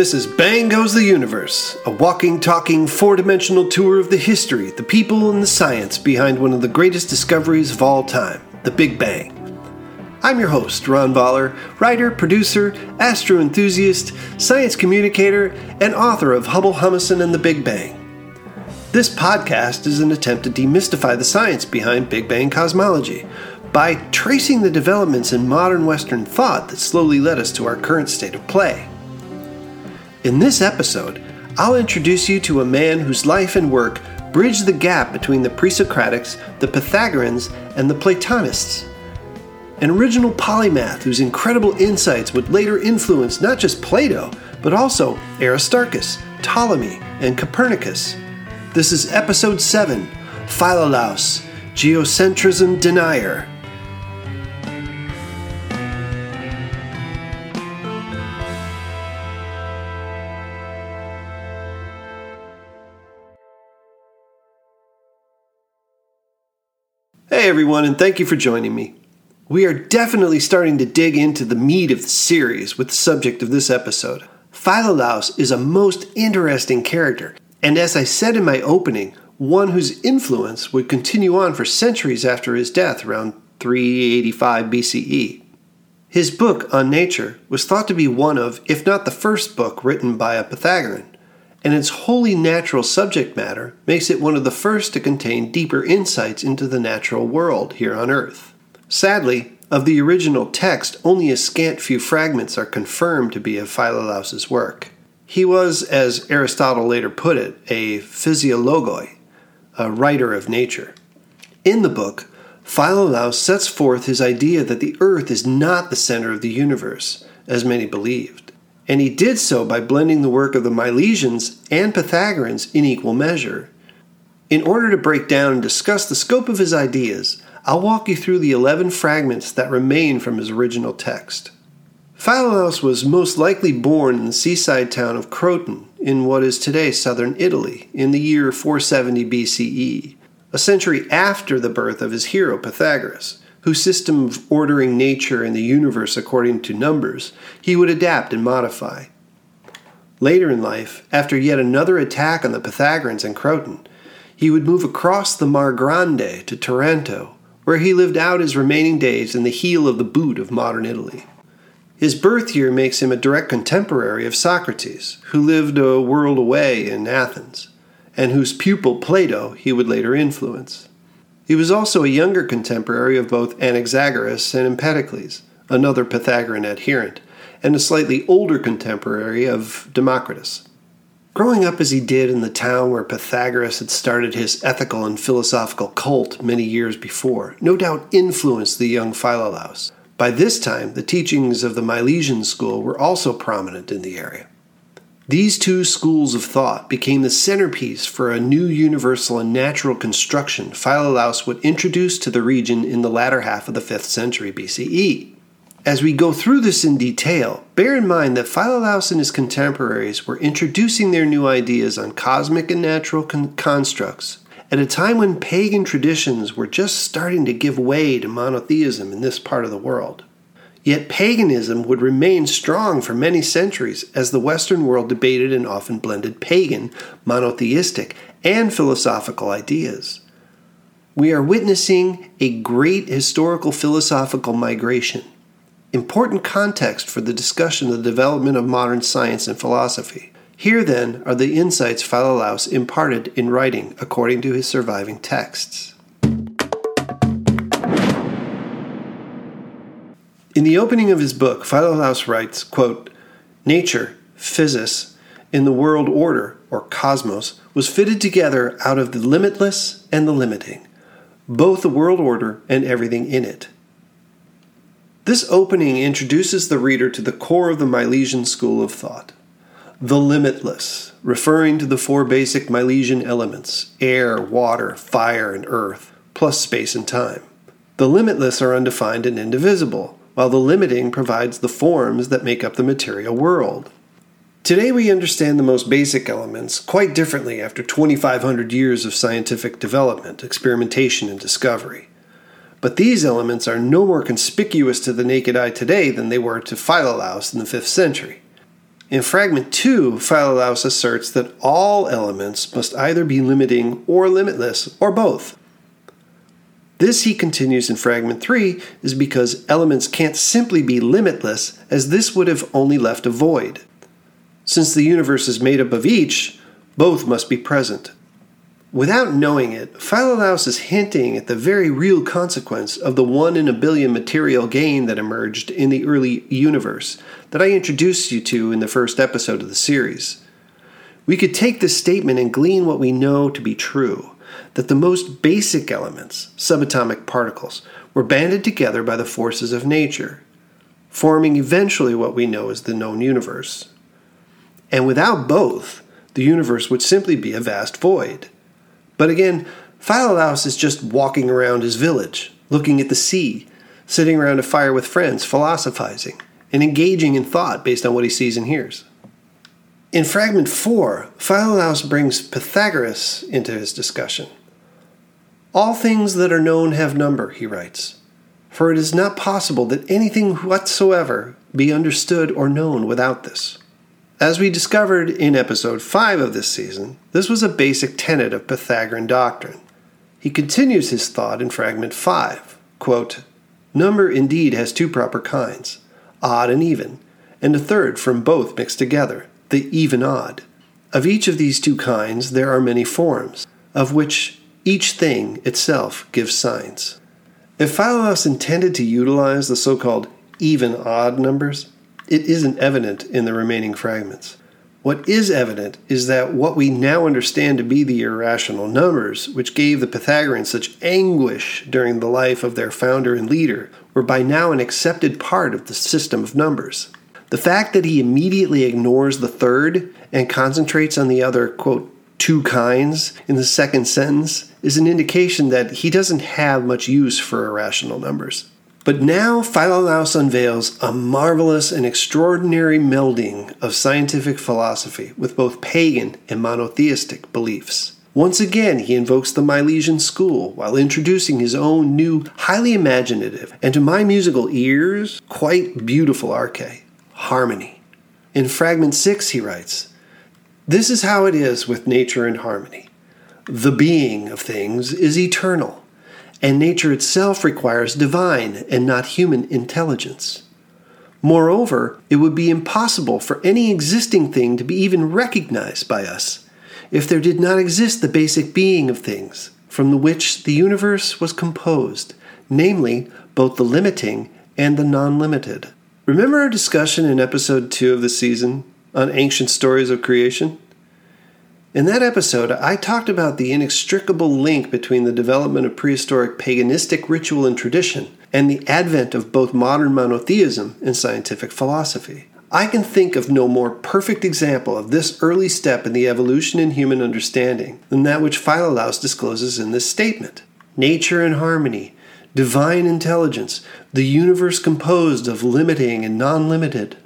This is Bang Goes the Universe, a walking, talking, four dimensional tour of the history, the people, and the science behind one of the greatest discoveries of all time the Big Bang. I'm your host, Ron Voller, writer, producer, astro enthusiast, science communicator, and author of Hubble Humason and the Big Bang. This podcast is an attempt to demystify the science behind Big Bang cosmology by tracing the developments in modern Western thought that slowly led us to our current state of play. In this episode, I'll introduce you to a man whose life and work bridged the gap between the pre Socratics, the Pythagoreans, and the Platonists. An original polymath whose incredible insights would later influence not just Plato, but also Aristarchus, Ptolemy, and Copernicus. This is Episode 7 Philolaus, Geocentrism Denier. Everyone, and thank you for joining me. We are definitely starting to dig into the meat of the series with the subject of this episode. Philolaus is a most interesting character, and as I said in my opening, one whose influence would continue on for centuries after his death around 385 BCE. His book on nature was thought to be one of, if not the first book written by a Pythagorean and its wholly natural subject matter makes it one of the first to contain deeper insights into the natural world here on Earth. Sadly, of the original text, only a scant few fragments are confirmed to be of Philolaus's work. He was, as Aristotle later put it, a physiologoi, a writer of nature. In the book, Philolaus sets forth his idea that the earth is not the center of the universe, as many believed and he did so by blending the work of the Milesians and Pythagoreans in equal measure. In order to break down and discuss the scope of his ideas, I'll walk you through the 11 fragments that remain from his original text. Philolaus was most likely born in the seaside town of Croton in what is today southern Italy in the year 470 BCE, a century after the birth of his hero Pythagoras whose system of ordering nature and the universe according to numbers he would adapt and modify. Later in life, after yet another attack on the Pythagoreans and Croton, he would move across the Mar Grande to Taranto, where he lived out his remaining days in the heel of the boot of modern Italy. His birth year makes him a direct contemporary of Socrates, who lived a world away in Athens, and whose pupil Plato he would later influence. He was also a younger contemporary of both Anaxagoras and Empedocles, another Pythagorean adherent, and a slightly older contemporary of Democritus. Growing up as he did in the town where Pythagoras had started his ethical and philosophical cult many years before, no doubt influenced the young Philolaus. By this time, the teachings of the Milesian school were also prominent in the area. These two schools of thought became the centerpiece for a new universal and natural construction Philolaus would introduce to the region in the latter half of the 5th century BCE. As we go through this in detail, bear in mind that Philolaus and his contemporaries were introducing their new ideas on cosmic and natural con- constructs at a time when pagan traditions were just starting to give way to monotheism in this part of the world. Yet paganism would remain strong for many centuries as the Western world debated and often blended pagan, monotheistic, and philosophical ideas. We are witnessing a great historical philosophical migration, important context for the discussion of the development of modern science and philosophy. Here, then, are the insights Philolaus imparted in writing according to his surviving texts. In the opening of his book, Philolaus writes, quote, Nature, physis, in the world order, or cosmos, was fitted together out of the limitless and the limiting, both the world order and everything in it. This opening introduces the reader to the core of the Milesian school of thought. The limitless, referring to the four basic Milesian elements air, water, fire, and earth, plus space and time. The limitless are undefined and indivisible, while the limiting provides the forms that make up the material world. Today, we understand the most basic elements quite differently after 2,500 years of scientific development, experimentation, and discovery. But these elements are no more conspicuous to the naked eye today than they were to Philolaus in the 5th century. In fragment 2, Philolaus asserts that all elements must either be limiting or limitless, or both. This, he continues in fragment 3, is because elements can't simply be limitless, as this would have only left a void. Since the universe is made up of each, both must be present. Without knowing it, Philolaus is hinting at the very real consequence of the one in a billion material gain that emerged in the early universe that I introduced you to in the first episode of the series. We could take this statement and glean what we know to be true that the most basic elements, subatomic particles, were banded together by the forces of nature, forming eventually what we know as the known universe. And without both, the universe would simply be a vast void. But again, Philolaus is just walking around his village, looking at the sea, sitting around a fire with friends, philosophizing, and engaging in thought based on what he sees and hears. In fragment 4, Philolaus brings Pythagoras into his discussion. All things that are known have number, he writes, for it is not possible that anything whatsoever be understood or known without this. As we discovered in episode 5 of this season, this was a basic tenet of Pythagorean doctrine. He continues his thought in fragment 5 quote, Number indeed has two proper kinds, odd and even, and a third from both mixed together, the even odd. Of each of these two kinds there are many forms, of which each thing itself gives signs. If Philolaus intended to utilize the so called even odd numbers, it isn't evident in the remaining fragments. What is evident is that what we now understand to be the irrational numbers, which gave the Pythagoreans such anguish during the life of their founder and leader, were by now an accepted part of the system of numbers. The fact that he immediately ignores the third and concentrates on the other, quote, two kinds in the second sentence is an indication that he doesn't have much use for irrational numbers. But now Philolaus unveils a marvelous and extraordinary melding of scientific philosophy with both pagan and monotheistic beliefs. Once again, he invokes the Milesian school while introducing his own new, highly imaginative, and to my musical ears, quite beautiful arche, harmony. In fragment 6, he writes This is how it is with nature and harmony. The being of things is eternal and nature itself requires divine and not human intelligence. Moreover, it would be impossible for any existing thing to be even recognized by us if there did not exist the basic being of things from which the universe was composed, namely, both the limiting and the non limited. Remember our discussion in episode 2 of the season on ancient stories of creation? In that episode, I talked about the inextricable link between the development of prehistoric paganistic ritual and tradition and the advent of both modern monotheism and scientific philosophy. I can think of no more perfect example of this early step in the evolution in human understanding than that which Philolaus discloses in this statement. Nature and harmony, divine intelligence, the universe composed of limiting and non limited.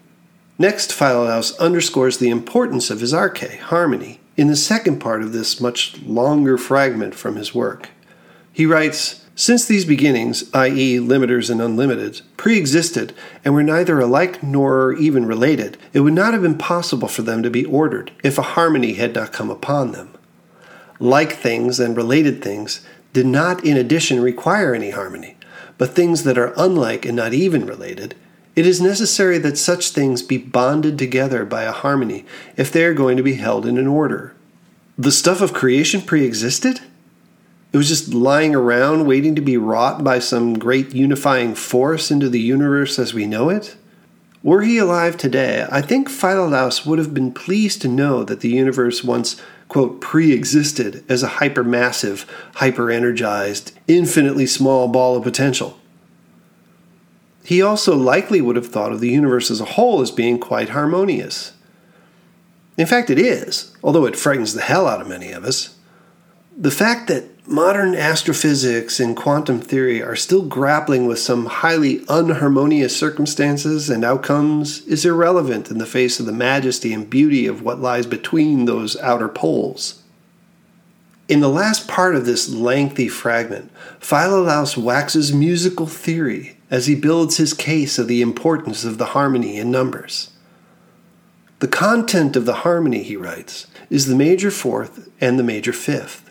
Next, Philolaus underscores the importance of his arche, harmony, in the second part of this much longer fragment from his work. He writes Since these beginnings, i.e., limiters and unlimited, pre existed and were neither alike nor even related, it would not have been possible for them to be ordered if a harmony had not come upon them. Like things and related things did not, in addition, require any harmony, but things that are unlike and not even related it is necessary that such things be bonded together by a harmony if they are going to be held in an order. The stuff of creation pre existed? It was just lying around waiting to be wrought by some great unifying force into the universe as we know it? Were he alive today, I think Philolaus would have been pleased to know that the universe once, quote, pre existed as a hypermassive, hyper energized, infinitely small ball of potential. He also likely would have thought of the universe as a whole as being quite harmonious. In fact, it is, although it frightens the hell out of many of us. The fact that modern astrophysics and quantum theory are still grappling with some highly unharmonious circumstances and outcomes is irrelevant in the face of the majesty and beauty of what lies between those outer poles. In the last part of this lengthy fragment, Philolaus waxes musical theory as he builds his case of the importance of the harmony in numbers. The content of the harmony, he writes, is the major fourth and the major fifth.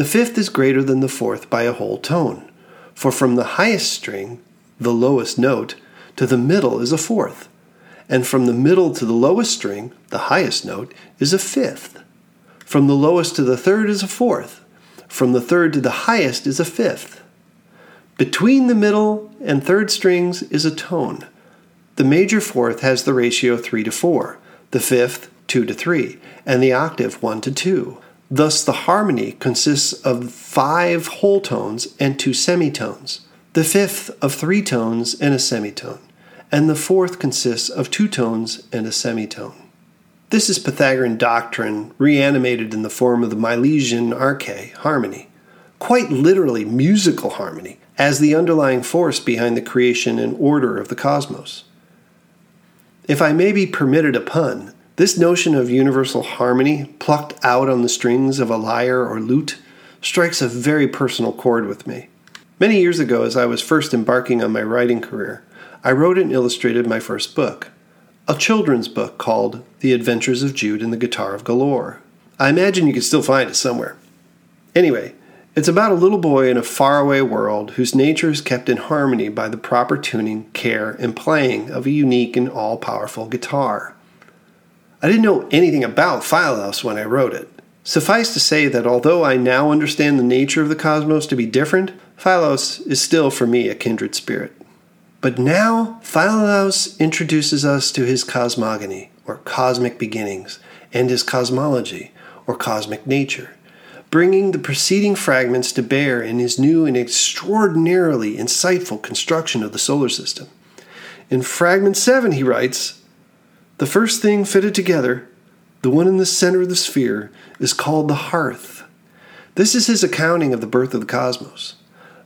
The fifth is greater than the fourth by a whole tone, for from the highest string, the lowest note, to the middle is a fourth, and from the middle to the lowest string, the highest note, is a fifth. From the lowest to the third is a fourth, from the third to the highest is a fifth. Between the middle and third strings is a tone. The major fourth has the ratio 3 to 4, the fifth 2 to 3, and the octave 1 to 2. Thus, the harmony consists of five whole tones and two semitones, the fifth of three tones and a semitone, and the fourth consists of two tones and a semitone. This is Pythagorean doctrine reanimated in the form of the Milesian arche, harmony, quite literally musical harmony, as the underlying force behind the creation and order of the cosmos. If I may be permitted a pun, this notion of universal harmony, plucked out on the strings of a lyre or lute, strikes a very personal chord with me. Many years ago, as I was first embarking on my writing career, I wrote and illustrated my first book, a children's book called The Adventures of Jude and the Guitar of Galore. I imagine you can still find it somewhere. Anyway, it's about a little boy in a faraway world whose nature is kept in harmony by the proper tuning, care, and playing of a unique and all powerful guitar. I didn't know anything about Philolaus when I wrote it. Suffice to say that although I now understand the nature of the cosmos to be different, Philolaus is still for me a kindred spirit. But now, Philolaus introduces us to his cosmogony, or cosmic beginnings, and his cosmology, or cosmic nature, bringing the preceding fragments to bear in his new and extraordinarily insightful construction of the solar system. In fragment 7, he writes The first thing fitted together, the one in the center of the sphere, is called the hearth. This is his accounting of the birth of the cosmos.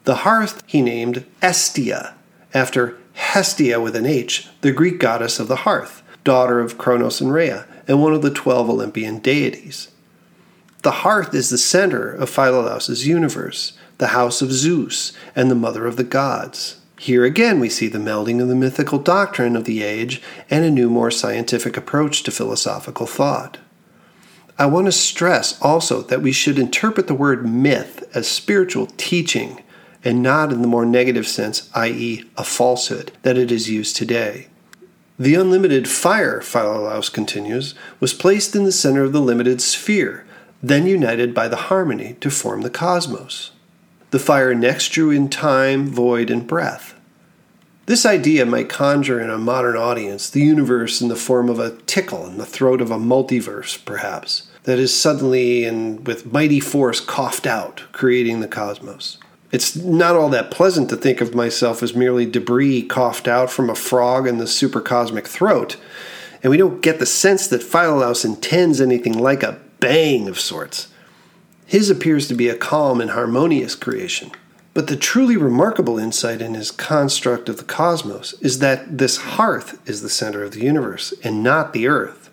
The hearth he named Estia after Hestia with an H, the Greek goddess of the hearth, daughter of Kronos and Rhea, and one of the twelve Olympian deities. The hearth is the center of Philolaus's universe, the house of Zeus, and the mother of the gods. Here again we see the melding of the mythical doctrine of the age and a new, more scientific approach to philosophical thought. I want to stress also that we should interpret the word myth as spiritual teaching and not in the more negative sense, i.e., a falsehood, that it is used today. The unlimited fire, Philolaus continues, was placed in the center of the limited sphere, then united by the harmony to form the cosmos. The fire next drew in time, void, and breath. This idea might conjure in a modern audience the universe in the form of a tickle in the throat of a multiverse, perhaps, that is suddenly and with mighty force coughed out, creating the cosmos. It's not all that pleasant to think of myself as merely debris coughed out from a frog in the supercosmic throat, and we don't get the sense that Philolaus intends anything like a bang of sorts. His appears to be a calm and harmonious creation. But the truly remarkable insight in his construct of the cosmos is that this hearth is the center of the universe and not the earth.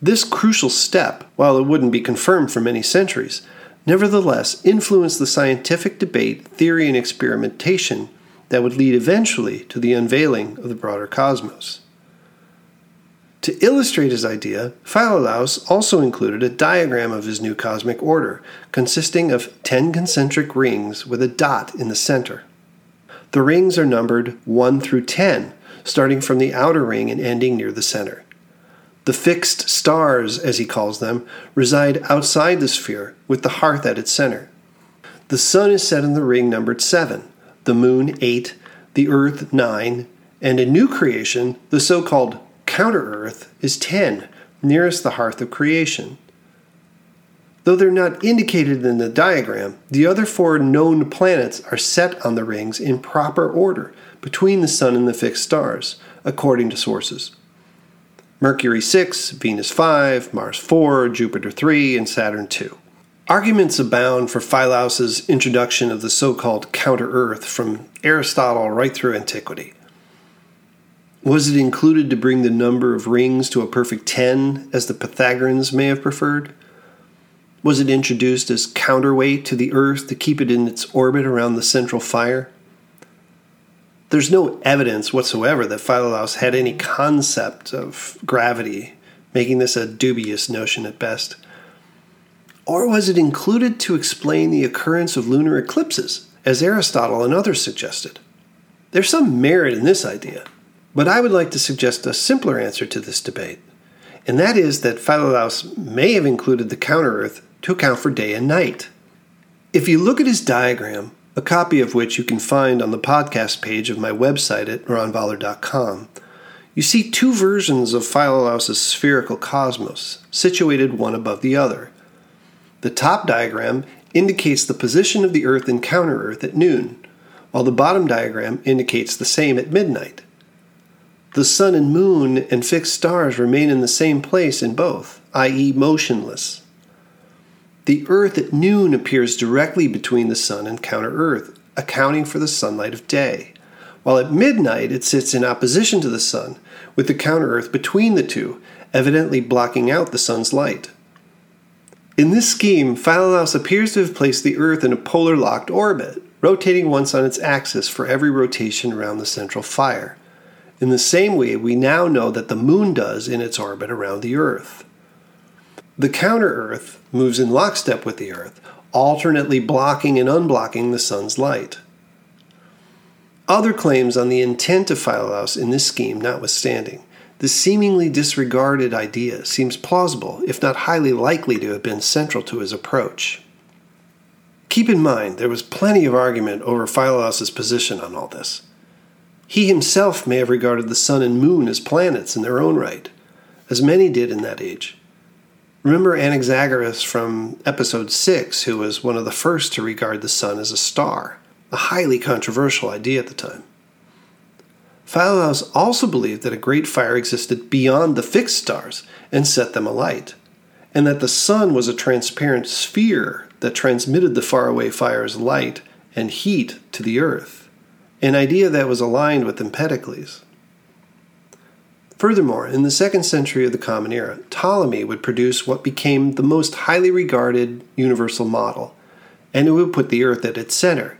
This crucial step, while it wouldn't be confirmed for many centuries, nevertheless influenced the scientific debate, theory, and experimentation that would lead eventually to the unveiling of the broader cosmos. To illustrate his idea, Philolaus also included a diagram of his new cosmic order, consisting of 10 concentric rings with a dot in the center. The rings are numbered 1 through 10, starting from the outer ring and ending near the center. The fixed stars, as he calls them, reside outside the sphere, with the hearth at its center. The sun is set in the ring numbered 7, the moon 8, the earth 9, and in new creation, the so called counter earth is 10, nearest the hearth of creation. Though they're not indicated in the diagram, the other four known planets are set on the rings in proper order between the sun and the fixed stars, according to sources. Mercury 6, Venus 5, Mars 4, Jupiter 3, and Saturn 2. Arguments abound for Philolaus's introduction of the so called counter Earth from Aristotle right through antiquity. Was it included to bring the number of rings to a perfect 10, as the Pythagoreans may have preferred? Was it introduced as counterweight to the Earth to keep it in its orbit around the central fire? There's no evidence whatsoever that Philolaus had any concept of gravity, making this a dubious notion at best. Or was it included to explain the occurrence of lunar eclipses, as Aristotle and others suggested? There's some merit in this idea, but I would like to suggest a simpler answer to this debate, and that is that Philolaus may have included the counter Earth to account for day and night. If you look at his diagram, a copy of which you can find on the podcast page of my website at ronvoller.com, you see two versions of Philolaus' spherical cosmos, situated one above the other. The top diagram indicates the position of the Earth and counter Earth at noon, while the bottom diagram indicates the same at midnight. The sun and moon and fixed stars remain in the same place in both, i.e., motionless. The Earth at noon appears directly between the Sun and counter Earth, accounting for the sunlight of day, while at midnight it sits in opposition to the Sun, with the counter Earth between the two, evidently blocking out the Sun's light. In this scheme, Philolaus appears to have placed the Earth in a polar locked orbit, rotating once on its axis for every rotation around the central fire, in the same way we now know that the Moon does in its orbit around the Earth. The counter Earth moves in lockstep with the Earth, alternately blocking and unblocking the Sun's light. Other claims on the intent of Philolaus in this scheme notwithstanding, the seemingly disregarded idea seems plausible, if not highly likely to have been central to his approach. Keep in mind, there was plenty of argument over Philolaus' position on all this. He himself may have regarded the sun and moon as planets in their own right, as many did in that age. Remember Anaxagoras from episode 6, who was one of the first to regard the sun as a star, a highly controversial idea at the time. Philolaus also believed that a great fire existed beyond the fixed stars and set them alight, and that the sun was a transparent sphere that transmitted the faraway fire's light and heat to the earth, an idea that was aligned with Empedocles. Furthermore, in the second century of the Common Era, Ptolemy would produce what became the most highly regarded universal model, and it would put the Earth at its center.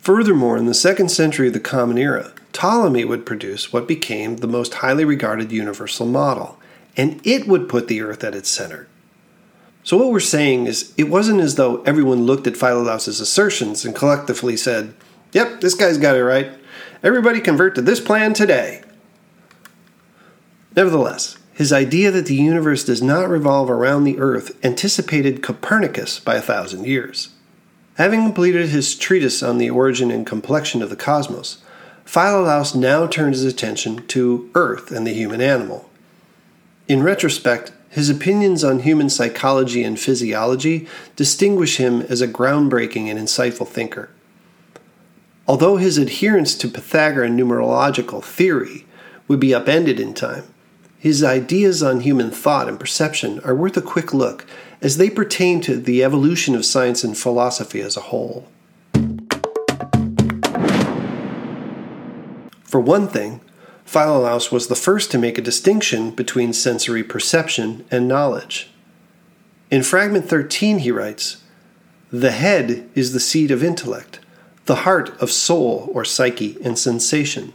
Furthermore, in the second century of the Common Era, Ptolemy would produce what became the most highly regarded universal model, and it would put the Earth at its center. So, what we're saying is, it wasn't as though everyone looked at Philolaus' assertions and collectively said, Yep, this guy's got it right. Everybody convert to this plan today. Nevertheless, his idea that the universe does not revolve around the earth anticipated Copernicus by a thousand years. Having completed his treatise on the origin and complexion of the cosmos, Philolaus now turns his attention to Earth and the human animal. In retrospect, his opinions on human psychology and physiology distinguish him as a groundbreaking and insightful thinker. Although his adherence to Pythagorean numerological theory would be upended in time, his ideas on human thought and perception are worth a quick look as they pertain to the evolution of science and philosophy as a whole. For one thing, Philolaus was the first to make a distinction between sensory perception and knowledge. In fragment 13, he writes The head is the seat of intellect, the heart of soul or psyche and sensation,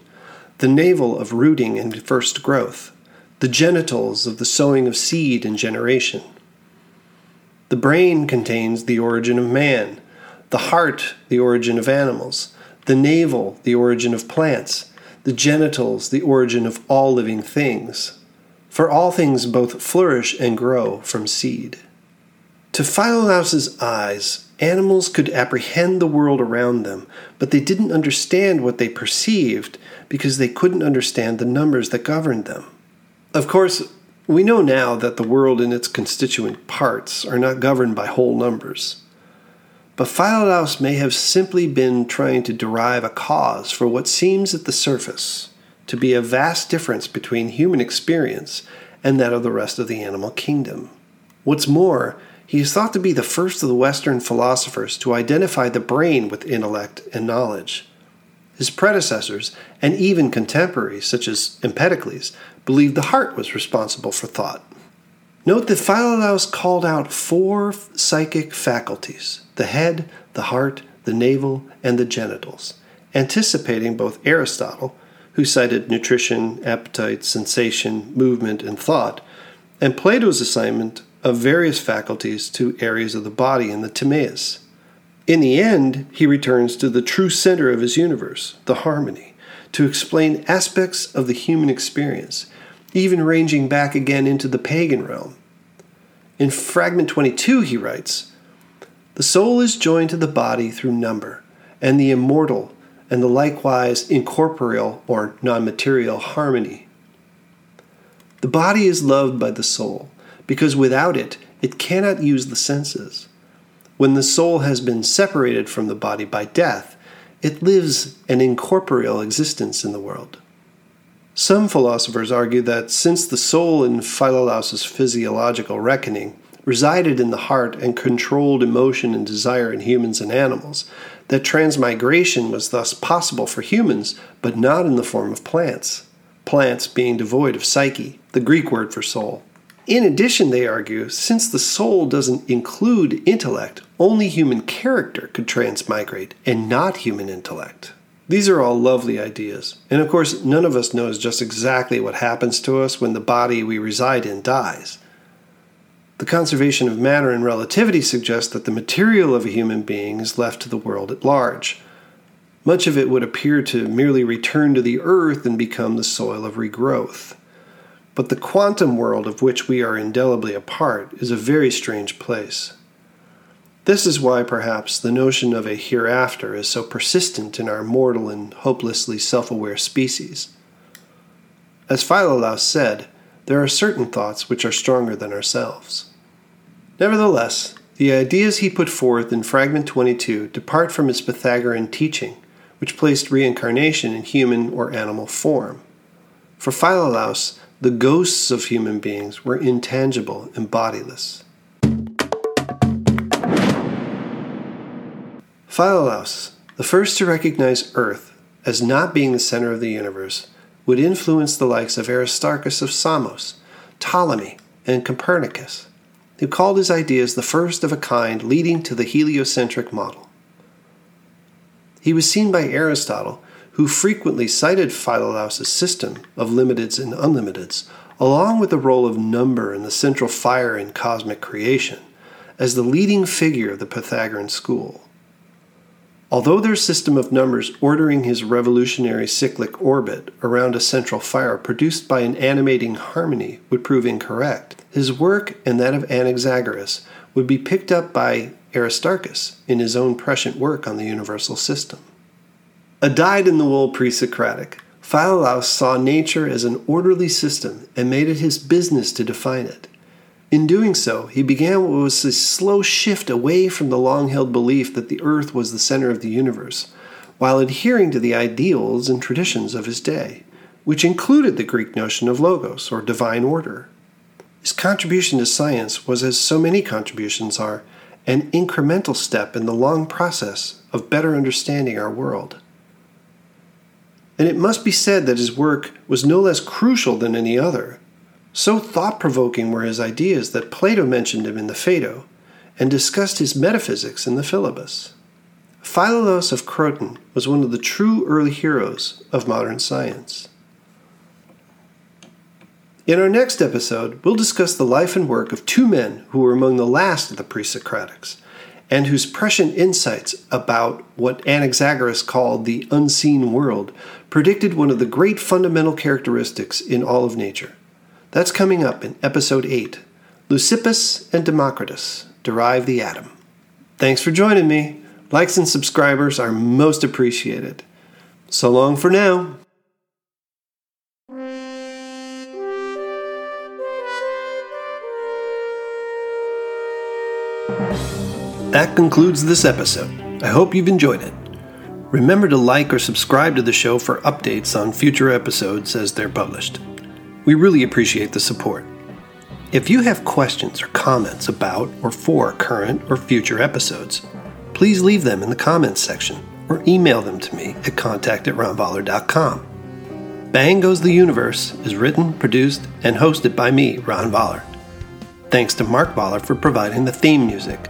the navel of rooting and first growth the genitals of the sowing of seed and generation. The brain contains the origin of man, the heart, the origin of animals, the navel, the origin of plants, the genitals, the origin of all living things. For all things both flourish and grow from seed. To Philolaus's eyes, animals could apprehend the world around them, but they didn't understand what they perceived because they couldn't understand the numbers that governed them. Of course, we know now that the world and its constituent parts are not governed by whole numbers. But Philolaus may have simply been trying to derive a cause for what seems at the surface to be a vast difference between human experience and that of the rest of the animal kingdom. What's more, he is thought to be the first of the Western philosophers to identify the brain with intellect and knowledge. His predecessors, and even contemporaries such as Empedocles, believed the heart was responsible for thought. Note that Philolaus called out four psychic faculties the head, the heart, the navel, and the genitals, anticipating both Aristotle, who cited nutrition, appetite, sensation, movement, and thought, and Plato's assignment of various faculties to areas of the body in the Timaeus. In the end, he returns to the true center of his universe, the harmony, to explain aspects of the human experience, even ranging back again into the pagan realm. In fragment 22, he writes The soul is joined to the body through number, and the immortal, and the likewise incorporeal or non material harmony. The body is loved by the soul, because without it, it cannot use the senses. When the soul has been separated from the body by death, it lives an incorporeal existence in the world. Some philosophers argue that since the soul in Philolaus's physiological reckoning resided in the heart and controlled emotion and desire in humans and animals, that transmigration was thus possible for humans, but not in the form of plants, plants being devoid of psyche, the Greek word for soul. In addition, they argue, since the soul doesn't include intellect, only human character could transmigrate and not human intellect. These are all lovely ideas, and of course, none of us knows just exactly what happens to us when the body we reside in dies. The conservation of matter and relativity suggests that the material of a human being is left to the world at large. Much of it would appear to merely return to the earth and become the soil of regrowth. But the quantum world of which we are indelibly a part is a very strange place. This is why perhaps the notion of a hereafter is so persistent in our mortal and hopelessly self aware species. As Philolaus said, there are certain thoughts which are stronger than ourselves. Nevertheless, the ideas he put forth in Fragment 22 depart from his Pythagorean teaching, which placed reincarnation in human or animal form. For Philolaus, the ghosts of human beings were intangible and bodiless. Philolaus, the first to recognize Earth as not being the center of the universe, would influence the likes of Aristarchus of Samos, Ptolemy, and Copernicus, who called his ideas the first of a kind leading to the heliocentric model. He was seen by Aristotle who frequently cited Philolaus's system of limiteds and unlimiteds, along with the role of number and the central fire in cosmic creation, as the leading figure of the Pythagorean school. Although their system of numbers ordering his revolutionary cyclic orbit around a central fire produced by an animating harmony would prove incorrect, his work and that of Anaxagoras would be picked up by Aristarchus in his own prescient work on the universal system. A dyed in the wool pre Socratic, Philolaus saw nature as an orderly system and made it his business to define it. In doing so, he began what was a slow shift away from the long held belief that the earth was the center of the universe, while adhering to the ideals and traditions of his day, which included the Greek notion of logos, or divine order. His contribution to science was, as so many contributions are, an incremental step in the long process of better understanding our world and it must be said that his work was no less crucial than any other. So thought provoking were his ideas that Plato mentioned him in the Phaedo and discussed his metaphysics in the Philebus. Philolaus of Croton was one of the true early heroes of modern science. In our next episode, we'll discuss the life and work of two men who were among the last of the pre Socratics and whose prescient insights about what Anaxagoras called the unseen world predicted one of the great fundamental characteristics in all of nature. That's coming up in episode 8 Leucippus and Democritus Derive the Atom. Thanks for joining me. Likes and subscribers are most appreciated. So long for now. That concludes this episode. I hope you've enjoyed it. Remember to like or subscribe to the show for updates on future episodes as they're published. We really appreciate the support. If you have questions or comments about or for current or future episodes, please leave them in the comments section or email them to me at contact at ronvoller.com. Bang Goes the Universe is written, produced, and hosted by me, Ron Voller. Thanks to Mark Voller for providing the theme music.